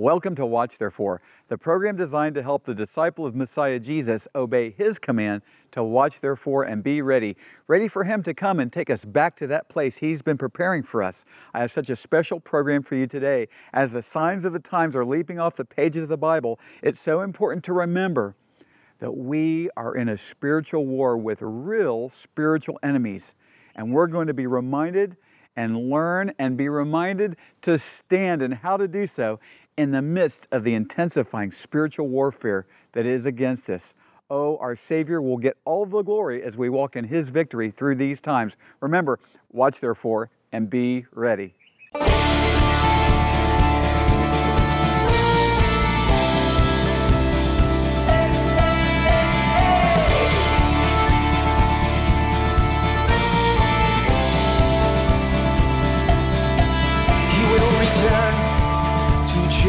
Welcome to Watch Therefore, the program designed to help the disciple of Messiah Jesus obey his command to watch therefore and be ready, ready for him to come and take us back to that place he's been preparing for us. I have such a special program for you today. As the signs of the times are leaping off the pages of the Bible, it's so important to remember that we are in a spiritual war with real spiritual enemies. And we're going to be reminded and learn and be reminded to stand and how to do so in the midst of the intensifying spiritual warfare that is against us. Oh, our Savior will get all the glory as we walk in His victory through these times. Remember, watch therefore and be ready.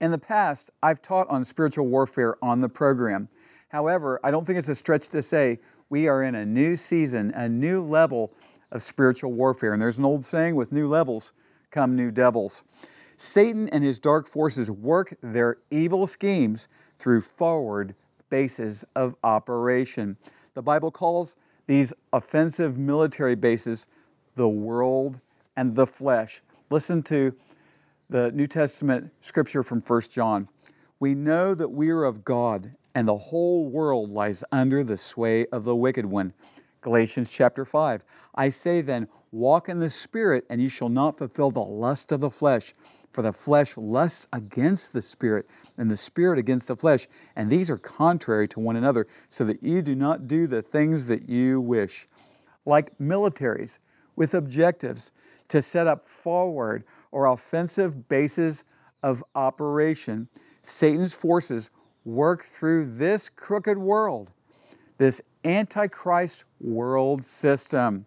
In the past, I've taught on spiritual warfare on the program. However, I don't think it's a stretch to say we are in a new season, a new level of spiritual warfare. And there's an old saying with new levels come new devils. Satan and his dark forces work their evil schemes through forward bases of operation. The Bible calls these offensive military bases the world and the flesh. Listen to the New Testament scripture from 1 John. We know that we are of God and the whole world lies under the sway of the wicked one. Galatians chapter 5. I say then, walk in the Spirit, and you shall not fulfill the lust of the flesh. For the flesh lusts against the Spirit, and the Spirit against the flesh. And these are contrary to one another, so that you do not do the things that you wish. Like militaries with objectives to set up forward or offensive bases of operation, Satan's forces work through this crooked world, this antichrist world system.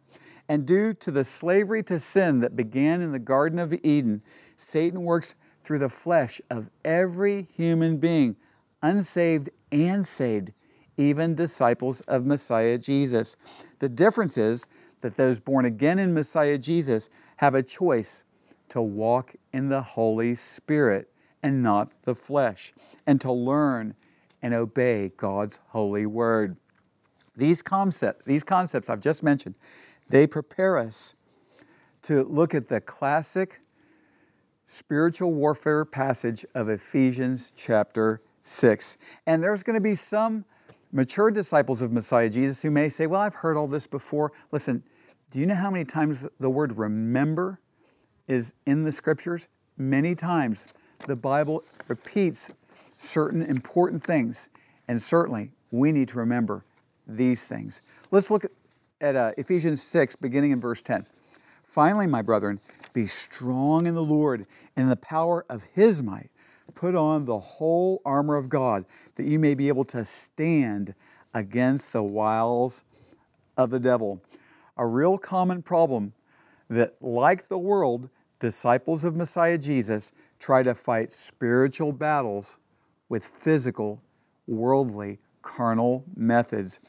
And due to the slavery to sin that began in the Garden of Eden, Satan works through the flesh of every human being, unsaved and saved, even disciples of Messiah Jesus. The difference is that those born again in Messiah Jesus have a choice to walk in the Holy Spirit and not the flesh, and to learn and obey God's holy word. These concepts, these concepts I've just mentioned, they prepare us to look at the classic spiritual warfare passage of Ephesians chapter 6. And there's going to be some mature disciples of Messiah Jesus who may say, Well, I've heard all this before. Listen, do you know how many times the word remember is in the scriptures. Many times the Bible repeats certain important things, and certainly we need to remember these things. Let's look at, uh, Ephesians 6, beginning in verse 10. Finally, my brethren, be strong in the Lord and in the power of his might. Put on the whole armor of God that you may be able to stand against the wiles of the devil. A real common problem that, like the world, disciples of Messiah Jesus try to fight spiritual battles with physical, worldly, carnal methods.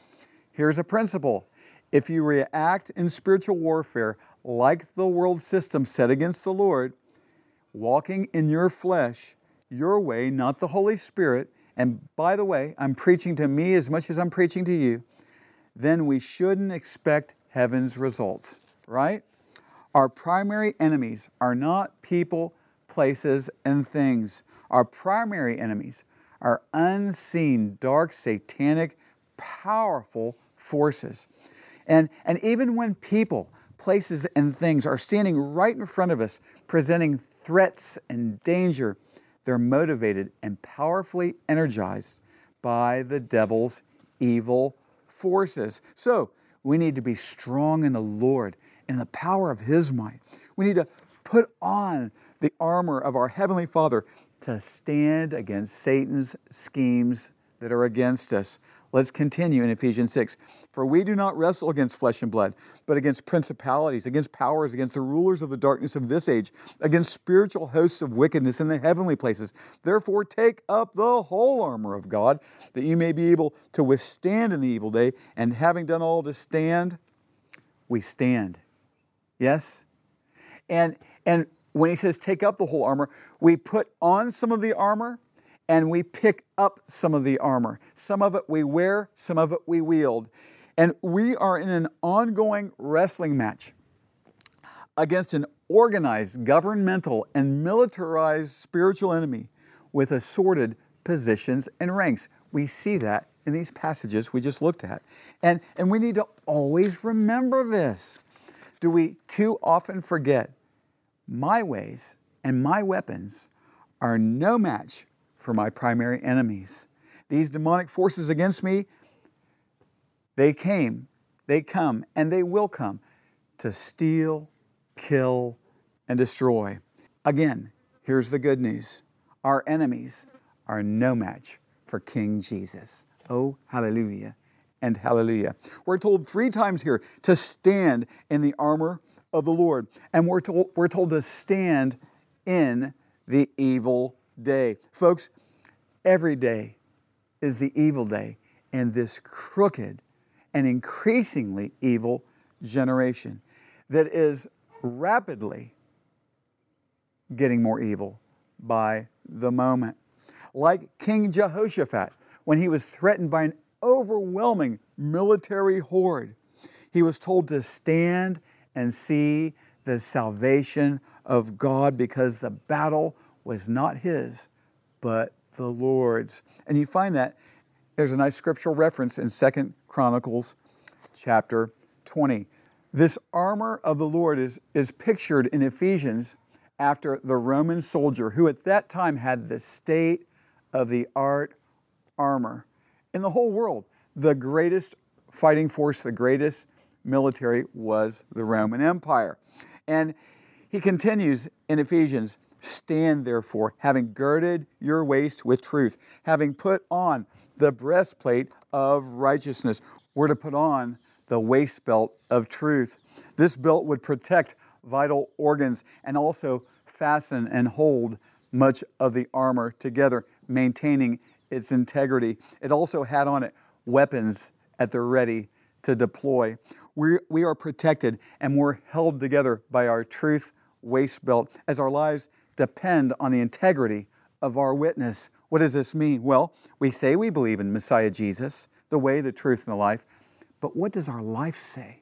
Here's a principle if you react in spiritual warfare like the world system set against the Lord, walking in your flesh, your way, not the Holy Spirit, and by the way, I'm preaching to me as much as I'm preaching to you, then we shouldn't expect heaven's results, right? Our primary enemies are not people, places, and things. Our primary enemies are unseen, dark, satanic, powerful forces. And, and even when people, places, and things are standing right in front of us, presenting threats and danger, they're motivated and powerfully energized by the devil's evil forces. So we need to be strong in the Lord in the power of His might. We need to put on the armor of our Heavenly Father to stand against Satan's schemes that are against us. Let's continue in Ephesians 6. For we do not wrestle against flesh and blood, but against principalities, against powers, against the rulers of the darkness of this age, against spiritual hosts of wickedness in the heavenly places. Therefore, take up the whole armor of God, that you may be able to withstand in the evil day, and having done all to stand, we stand. Yes? And and when he says take up the whole armor, we put on some of the armor and we pick up some of the armor. Some of it we wear, some of it we wield. And we are in an ongoing wrestling match against an organized, governmental, and militarized spiritual enemy with assorted positions and ranks. We see that in these passages we just looked at. And, and we need to always remember this. Do we too often forget my ways and my weapons are no match for my primary enemies. These demonic forces against me, they came, they come, and they will come to steal, kill, and destroy. Again, here's the good news our enemies are no match for King Jesus. Oh, hallelujah and hallelujah. We're told three times here to stand in the armor of the Lord, and we're told, we're told to stand in the evil day. Folks, every day is the evil day in this crooked and increasingly evil generation that is rapidly getting more evil by the moment. Like King Jehoshaphat, when he was threatened by an overwhelming military horde, he was told to stand and see the salvation of God because the battle was not his, but the Lord's. And you find that there's a nice scriptural reference in Second Chronicles chapter 20. This armor of the Lord is, is pictured in Ephesians after the Roman soldier who at that time had the state of the art armor. In the whole world, the greatest fighting force, the greatest military was the Roman Empire. And he continues in Ephesians Stand therefore, having girded your waist with truth, having put on the breastplate of righteousness. We're to put on the waist belt of truth. This belt would protect vital organs and also fasten and hold much of the armor together, maintaining its integrity. It also had on it weapons at the ready to deploy. We, we are protected and we're held together by our truth waist belt as our lives depend on the integrity of our witness. What does this mean? Well, we say we believe in Messiah Jesus, the way, the truth, and the life, but what does our life say?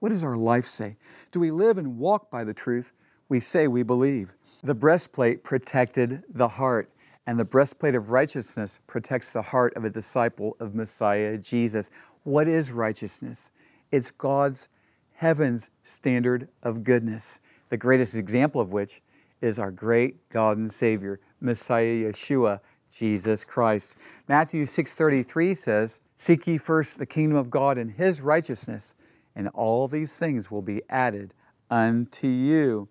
What does our life say? Do we live and walk by the truth we say we believe? The breastplate protected the heart, and the breastplate of righteousness protects the heart of a disciple of Messiah Jesus. What is righteousness? It's God's heaven's standard of goodness, the greatest example of which is our great God and Savior, Messiah Yeshua, Jesus Christ. Matthew 6:33 says, "Seek ye first the kingdom of God and his righteousness, and all these things will be added unto you."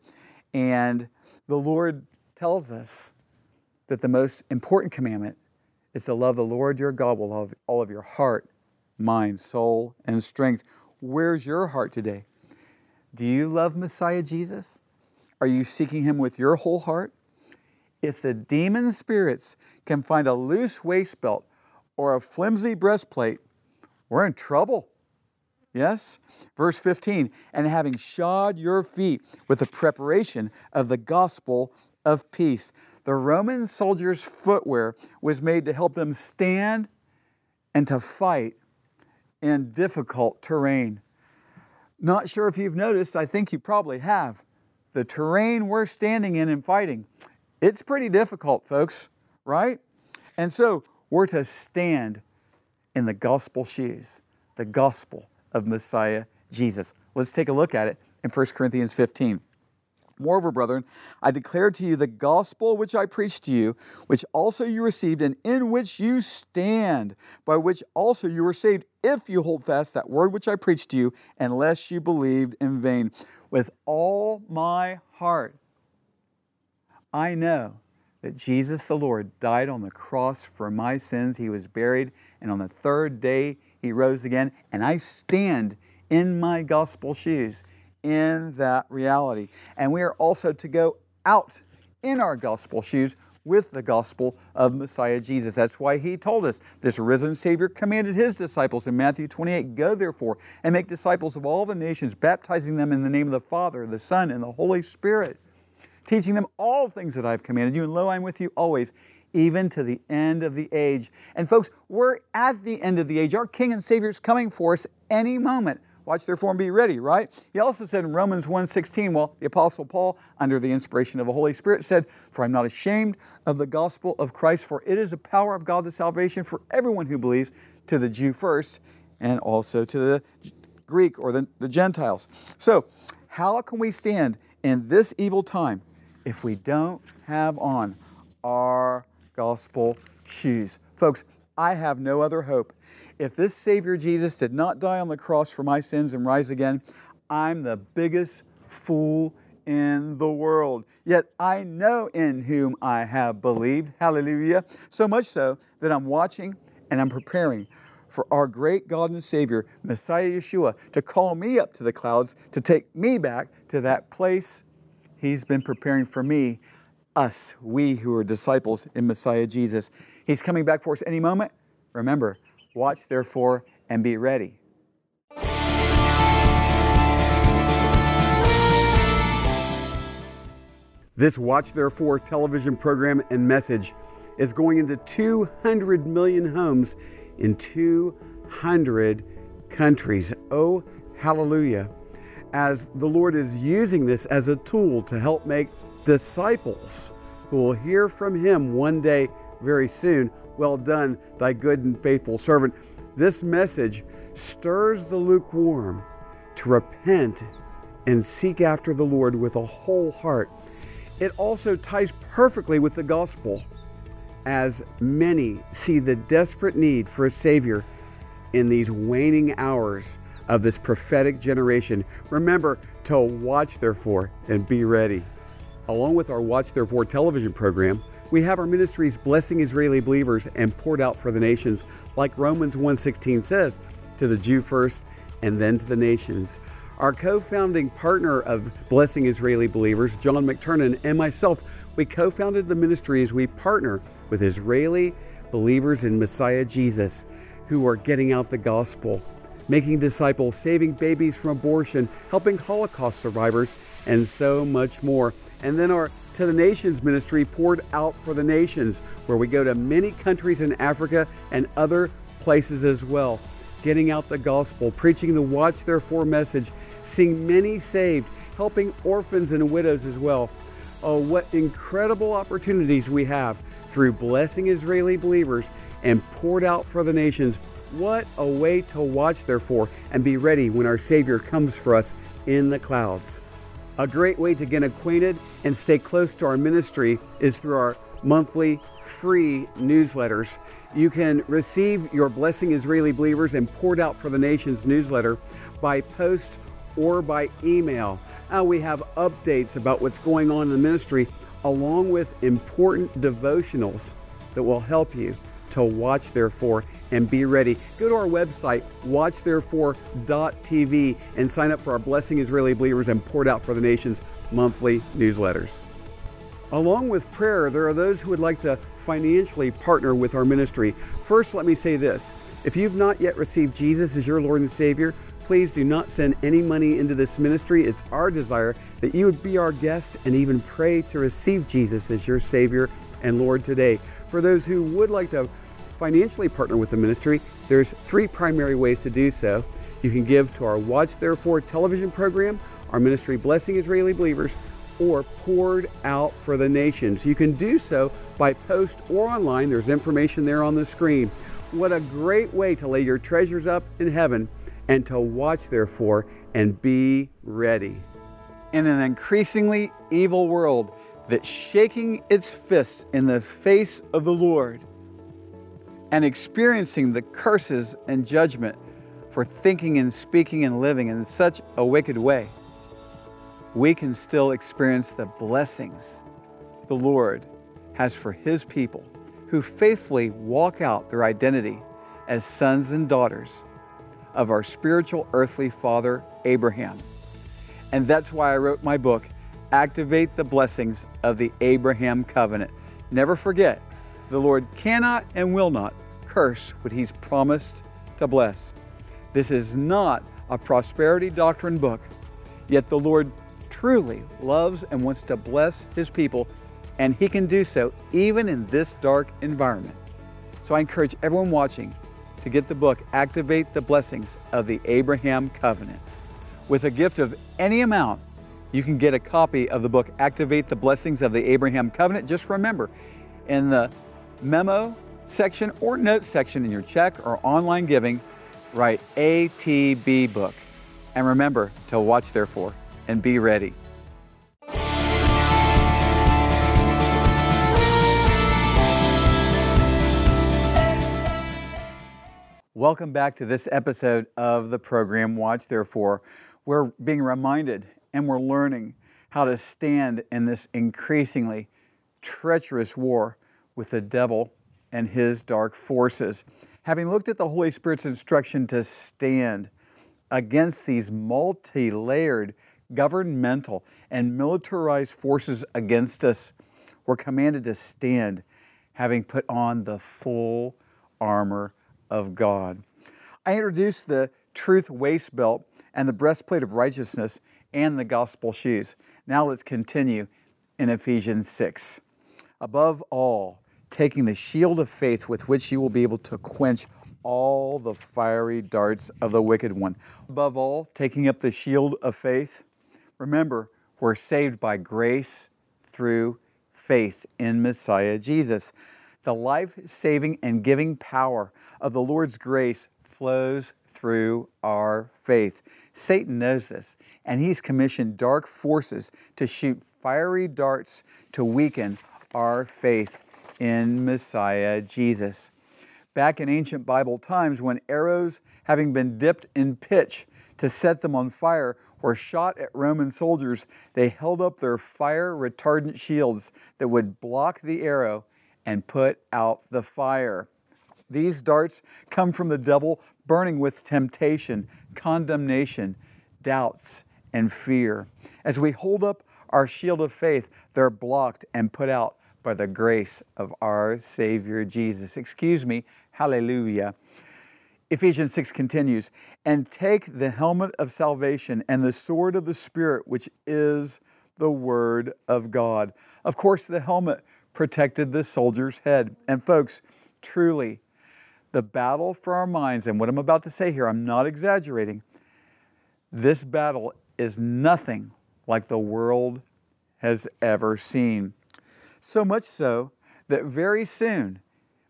And the Lord tells us that the most important commandment is to love the Lord your God with all of your heart, mind, soul, and strength. Where's your heart today? Do you love Messiah Jesus? Are you seeking Him with your whole heart? If the demon spirits can find a loose waist belt or a flimsy breastplate, we're in trouble. Yes? Verse 15, and having shod your feet with the preparation of the gospel of peace. The Roman soldiers' footwear was made to help them stand and to fight in difficult terrain. Not sure if you've noticed, I think you probably have the terrain we're standing in and fighting, it's pretty difficult, folks, right? And so we're to stand in the gospel shoes, the gospel of Messiah Jesus. Let's take a look at it in 1 Corinthians 15. Moreover, brethren, I declare to you the gospel which I preached to you, which also you received, and in which you stand, by which also you were saved, if you hold fast that word which I preached to you, unless you believed in vain with all my heart. I know that Jesus the Lord died on the cross for my sins. He was buried, and on the third day he rose again. And I stand in my gospel shoes in that reality. And we are also to go out in our gospel shoes with the gospel of Messiah Jesus. That's why he told us this risen Savior commanded his disciples in Matthew 28 Go therefore and make disciples of all the nations, baptizing them in the name of the Father, the Son, and the Holy Spirit, teaching them all things that I've commanded you. And lo, I'm with you always. Even to the end of the age. And folks, we're at the end of the age. Our King and Savior is coming for us any moment. Watch therefore and be ready, right? He also said in Romans 1:16, well, the apostle Paul, under the inspiration of the Holy Spirit, said, "For I'm not ashamed of the gospel of Christ, for it is the power of God to salvation for everyone who believes, to the Jew first, and also to the Greek or the, the Gentiles." So, how can we stand in this evil time if we don't have on our gospel shoes? Folks, I have no other hope if this Savior Jesus did not die on the cross for my sins and rise again, I'm the biggest fool in the world. Yet I know in whom I have believed. Hallelujah. So much so that I'm watching and I'm preparing for our great God and Savior, Messiah Yeshua, to call me up to the clouds, to take me back to that place He's been preparing for me, us, we who are disciples in Messiah Jesus. He's coming back for us any moment. Remember, Watch therefore and be ready. This Watch Therefore television program and message is going into 200 million homes in 200 countries. Oh, hallelujah. As the Lord is using this as a tool to help make disciples who will hear from Him one day very soon. Well done, thy good and faithful servant. This message stirs the lukewarm to repent and seek after the Lord with a whole heart. It also ties perfectly with the gospel as many see the desperate need for a Savior in these waning hours of this prophetic generation. Remember to watch, therefore, and be ready. Along with our Watch Therefore television program, we have our ministries blessing Israeli believers and poured out for the nations, like Romans 1:16 says, to the Jew first and then to the nations. Our co-founding partner of Blessing Israeli Believers, John McTernan, and myself, we co-founded the ministry as we partner with Israeli believers in Messiah Jesus who are getting out the gospel, making disciples, saving babies from abortion, helping Holocaust survivors, and so much more. And then our to the Nations ministry poured out for the nations, where we go to many countries in Africa and other places as well, getting out the gospel, preaching the Watch Therefore message, seeing many saved, helping orphans and widows as well. Oh, what incredible opportunities we have through blessing Israeli believers and poured out for the nations. What a way to watch, therefore, and be ready when our Savior comes for us in the clouds. A great way to get acquainted and stay close to our ministry is through our monthly free newsletters. You can receive your Blessing Israeli Believers and Poured Out for the Nations newsletter by post or by email. Now we have updates about what's going on in the ministry, along with important devotionals that will help you to watch, therefore, and be ready. Go to our website, watchtherefore.tv, and sign up for our Blessing Israeli Believers and Poured Out for the Nations monthly newsletters. Along with prayer, there are those who would like to financially partner with our ministry. First, let me say this if you've not yet received Jesus as your Lord and Savior, please do not send any money into this ministry. It's our desire that you would be our guest and even pray to receive Jesus as your Savior and Lord today. For those who would like to financially partner with the ministry, there's three primary ways to do so. You can give to our Watch Therefore television program, our ministry Blessing Israeli Believers, or poured out for the nations. You can do so by post or online. There's information there on the screen. What a great way to lay your treasures up in heaven and to watch, therefore, and be ready. In an increasingly evil world that's shaking its fist in the face of the Lord, and experiencing the curses and judgment for thinking and speaking and living in such a wicked way, we can still experience the blessings the Lord has for His people who faithfully walk out their identity as sons and daughters of our spiritual earthly father, Abraham. And that's why I wrote my book, Activate the Blessings of the Abraham Covenant. Never forget, the Lord cannot and will not curse what He's promised to bless. This is not a prosperity doctrine book, yet the Lord truly loves and wants to bless His people, and He can do so even in this dark environment. So I encourage everyone watching to get the book Activate the Blessings of the Abraham Covenant. With a gift of any amount, you can get a copy of the book Activate the Blessings of the Abraham Covenant. Just remember, in the memo section or note section in your check or online giving, write ATB book. And remember to watch therefore and be ready. Welcome back to this episode of the program Watch Therefore. We're being reminded and we're learning how to stand in this increasingly treacherous war with the devil and his dark forces. Having looked at the Holy Spirit's instruction to stand against these multi layered governmental and militarized forces against us, we're commanded to stand having put on the full armor of God. I introduced the truth waist belt and the breastplate of righteousness and the gospel shoes. Now let's continue in Ephesians 6. Above all, taking the shield of faith with which you will be able to quench all the fiery darts of the wicked one. Above all, taking up the shield of faith. Remember, we're saved by grace through faith in Messiah Jesus. The life saving and giving power of the Lord's grace flows through our faith. Satan knows this, and he's commissioned dark forces to shoot fiery darts to weaken our faith in Messiah Jesus. Back in ancient Bible times, when arrows, having been dipped in pitch to set them on fire, were shot at Roman soldiers, they held up their fire retardant shields that would block the arrow and put out the fire. These darts come from the devil burning with temptation, condemnation, doubts, and fear. As we hold up our shield of faith, they're blocked and put out by the grace of our Savior Jesus. Excuse me, hallelujah. Ephesians 6 continues, and take the helmet of salvation and the sword of the Spirit, which is the Word of God. Of course, the helmet protected the soldier's head. And folks, truly, the battle for our minds, and what I'm about to say here, I'm not exaggerating, this battle is nothing like the world has ever seen. So much so that very soon,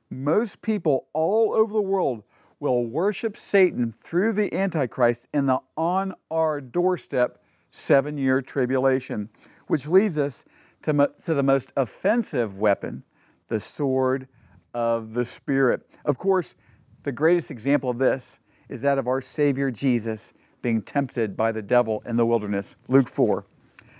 most people all over the world will worship Satan through the Antichrist in the on our doorstep seven year tribulation, which leads us to, to the most offensive weapon, the sword of the Spirit. Of course, the greatest example of this is that of our Savior Jesus being tempted by the devil in the wilderness. Luke 4.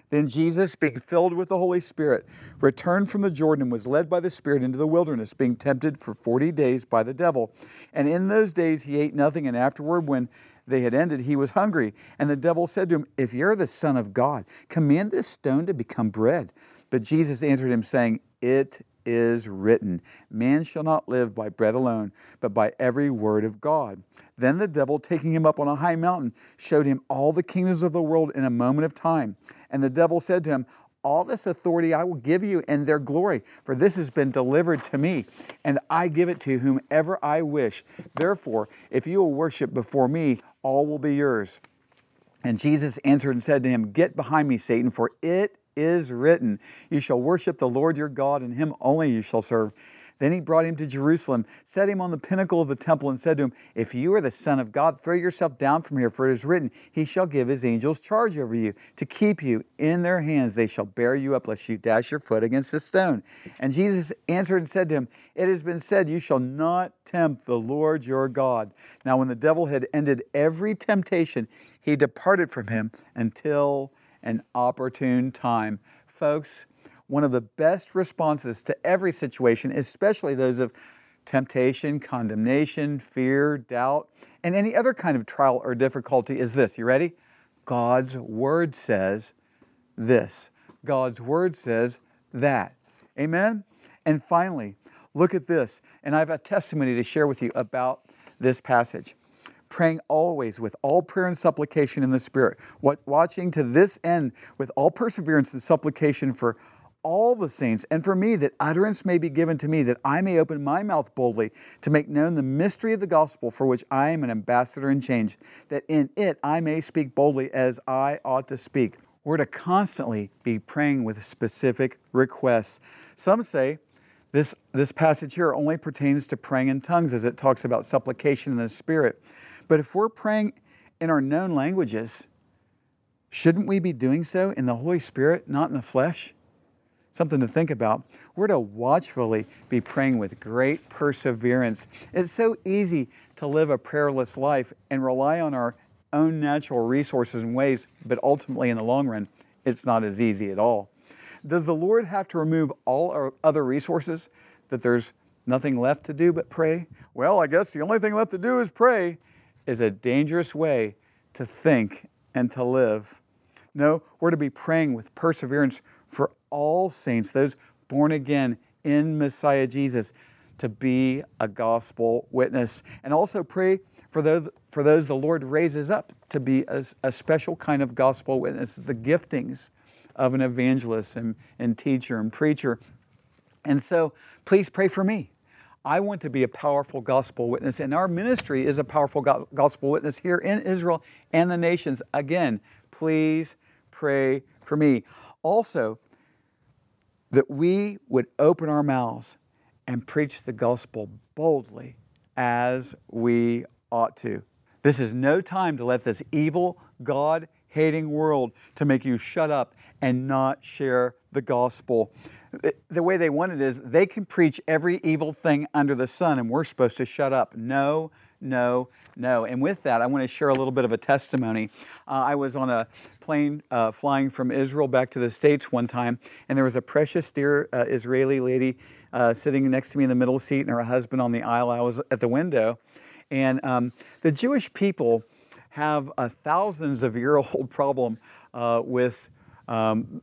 Then Jesus, being filled with the Holy Spirit, returned from the Jordan and was led by the Spirit into the wilderness, being tempted for 40 days by the devil. And in those days he ate nothing, and afterward, when they had ended, he was hungry. And the devil said to him, If you're the Son of God, command this stone to become bread. But Jesus answered him, saying, It is written, Man shall not live by bread alone, but by every word of God. Then the devil, taking him up on a high mountain, showed him all the kingdoms of the world in a moment of time. And the devil said to him, all this authority I will give you and their glory, for this has been delivered to me, and I give it to whomever I wish. Therefore, if you will worship before me, all will be yours. And Jesus answered and said to him, Get behind me, Satan, for it is written, You shall worship the Lord your God, and him only you shall serve. Then he brought him to Jerusalem, set him on the pinnacle of the temple, and said to him, If you are the Son of God, throw yourself down from here, for it is written, He shall give His angels charge over you, to keep you in their hands. They shall bear you up, lest you dash your foot against a stone. And Jesus answered and said to him, It has been said, You shall not tempt the Lord your God. Now, when the devil had ended every temptation, he departed from him until an opportune time. Folks, one of the best responses to every situation, especially those of temptation, condemnation, fear, doubt, and any other kind of trial or difficulty, is this. You ready? God's Word says this. God's Word says that. Amen? And finally, look at this. And I have a testimony to share with you about this passage. Praying always with all prayer and supplication in the Spirit, watching to this end with all perseverance and supplication for all the saints, and for me, that utterance may be given to me, that I may open my mouth boldly to make known the mystery of the gospel for which I am an ambassador in change, that in it I may speak boldly as I ought to speak. We're to constantly be praying with specific requests. Some say this, this passage here only pertains to praying in tongues as it talks about supplication in the Spirit. But if we're praying in our known languages, shouldn't we be doing so in the Holy Spirit, not in the flesh? Something to think about. We're to watchfully be praying with great perseverance. It's so easy to live a prayerless life and rely on our own natural resources and ways, but ultimately, in the long run, it's not as easy at all. Does the Lord have to remove all our other resources that there's nothing left to do but pray? Well, I guess the only thing left to do is pray is a dangerous way to think and to live. No, we're to be praying with perseverance for all saints, those born again in Messiah Jesus, to be a gospel witness. And also pray for those, for those the Lord raises up to be a, a special kind of gospel witness, the giftings of an evangelist and, and teacher and preacher. And so please pray for me. I want to be a powerful gospel witness, and our ministry is a powerful gospel witness here in Israel and the nations. Again, please pray for me. Also, that we would open our mouths and preach the gospel boldly as we ought to. This is no time to let this evil, God hating world to make you shut up and not share the gospel. The way they want it is they can preach every evil thing under the sun, and we're supposed to shut up. No, no, no. And with that, I want to share a little bit of a testimony. Uh, I was on a plane uh, flying from Israel back to the States one time, and there was a precious, dear uh, Israeli lady uh, sitting next to me in the middle seat, and her husband on the aisle. I was at the window. And um, the Jewish people have a thousands of year old problem uh, with um,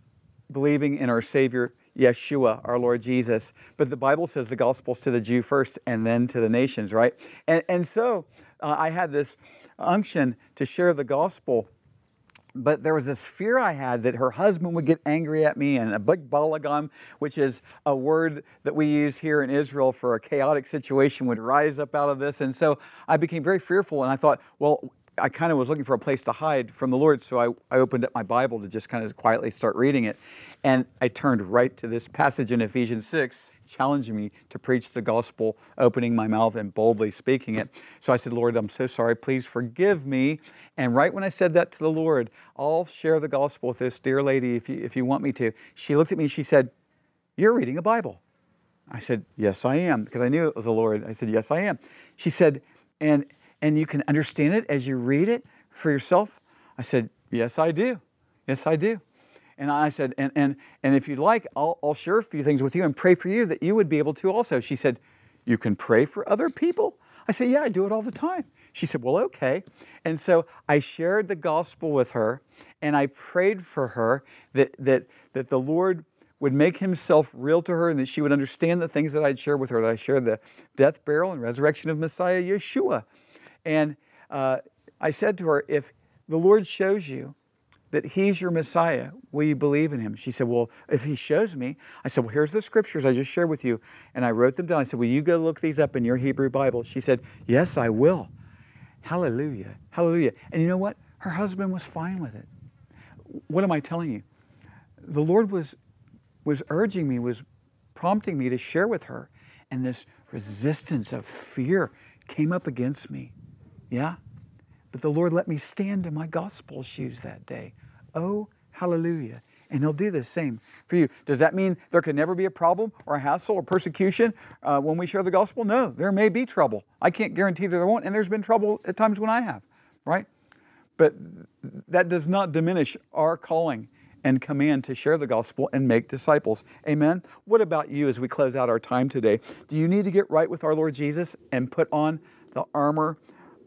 believing in our Savior, Yeshua, our Lord Jesus. But the Bible says the gospel's to the Jew first and then to the nations, right? And, and so uh, I had this unction to share the gospel. But there was this fear I had that her husband would get angry at me, and a big balagan, which is a word that we use here in Israel for a chaotic situation, would rise up out of this. And so I became very fearful, and I thought, well, I kind of was looking for a place to hide from the Lord, so I, I opened up my Bible to just kind of quietly start reading it. And I turned right to this passage in Ephesians 6, challenging me to preach the gospel, opening my mouth and boldly speaking it. So I said, Lord, I'm so sorry. Please forgive me. And right when I said that to the Lord, I'll share the gospel with this dear lady if you, if you want me to. She looked at me, she said, You're reading a Bible. I said, Yes, I am, because I knew it was the Lord. I said, Yes, I am. She said, And and you can understand it as you read it for yourself? I said, Yes, I do. Yes, I do. And I said, and, and, and if you'd like, I'll, I'll share a few things with you and pray for you that you would be able to also. She said, You can pray for other people? I said, Yeah, I do it all the time. She said, Well, okay. And so I shared the gospel with her and I prayed for her that, that, that the Lord would make himself real to her and that she would understand the things that I'd shared with her, that I shared the death, burial, and resurrection of Messiah Yeshua. And uh, I said to her, if the Lord shows you that He's your Messiah, will you believe in Him? She said, Well, if He shows me, I said, Well, here's the scriptures I just shared with you. And I wrote them down. I said, Will you go look these up in your Hebrew Bible? She said, Yes, I will. Hallelujah. Hallelujah. And you know what? Her husband was fine with it. What am I telling you? The Lord was, was urging me, was prompting me to share with her. And this resistance of fear came up against me. Yeah? But the Lord let me stand in my gospel shoes that day. Oh, hallelujah. And He'll do the same for you. Does that mean there can never be a problem or a hassle or persecution uh, when we share the gospel? No, there may be trouble. I can't guarantee that there won't, and there's been trouble at times when I have, right? But that does not diminish our calling and command to share the gospel and make disciples. Amen. What about you as we close out our time today? Do you need to get right with our Lord Jesus and put on the armor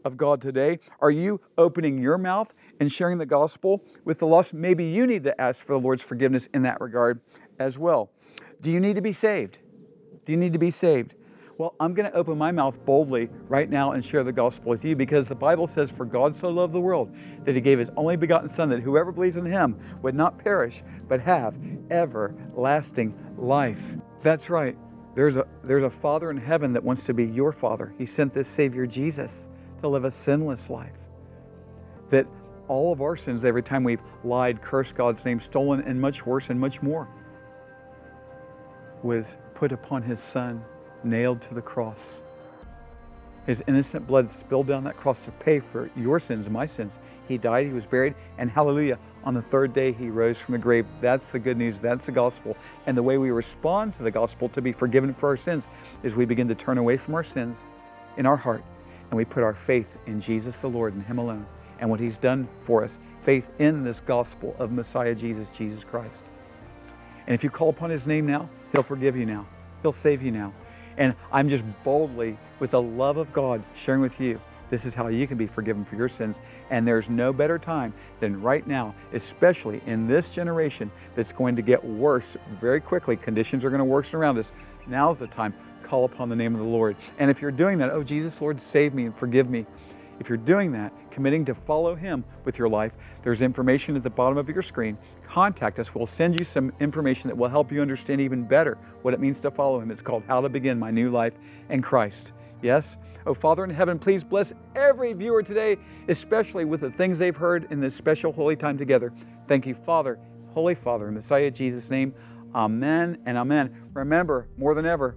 of God today? Are you opening your mouth and sharing the gospel with the lost? Maybe you need to ask for the Lord's forgiveness in that regard as well. Do you need to be saved? Do you need to be saved? Well, I'm going to open my mouth boldly right now and share the gospel with you because the Bible says, For God so loved the world that he gave his only begotten Son, that whoever believes in him would not perish, but have everlasting life. That's right. There's a, there's a Father in heaven that wants to be your Father. He sent this Savior, Jesus, to live a sinless life. That all of our sins, every time we've lied, cursed God's name, stolen, and much worse and much more, was put upon his Son nailed to the cross. His innocent blood spilled down that cross to pay for your sins my sins. He died, he was buried, and hallelujah, on the third day he rose from the grave. That's the good news, that's the gospel. And the way we respond to the gospel to be forgiven for our sins is we begin to turn away from our sins in our heart and we put our faith in Jesus the Lord and him alone and what he's done for us. Faith in this gospel of Messiah Jesus, Jesus Christ. And if you call upon his name now, he'll forgive you now. He'll save you now. And I'm just boldly, with the love of God, sharing with you this is how you can be forgiven for your sins. And there's no better time than right now, especially in this generation that's going to get worse very quickly. Conditions are going to worsen around us. Now's the time. Call upon the name of the Lord. And if you're doing that, oh, Jesus, Lord, save me and forgive me. If you're doing that, committing to follow Him with your life, there's information at the bottom of your screen contact us. We'll send you some information that will help you understand even better what it means to follow Him. It's called How to Begin My New Life in Christ. Yes? Oh, Father in heaven, please bless every viewer today, especially with the things they've heard in this special holy time together. Thank you, Father, Holy Father, in Messiah Jesus' name. Amen and amen. Remember, more than ever,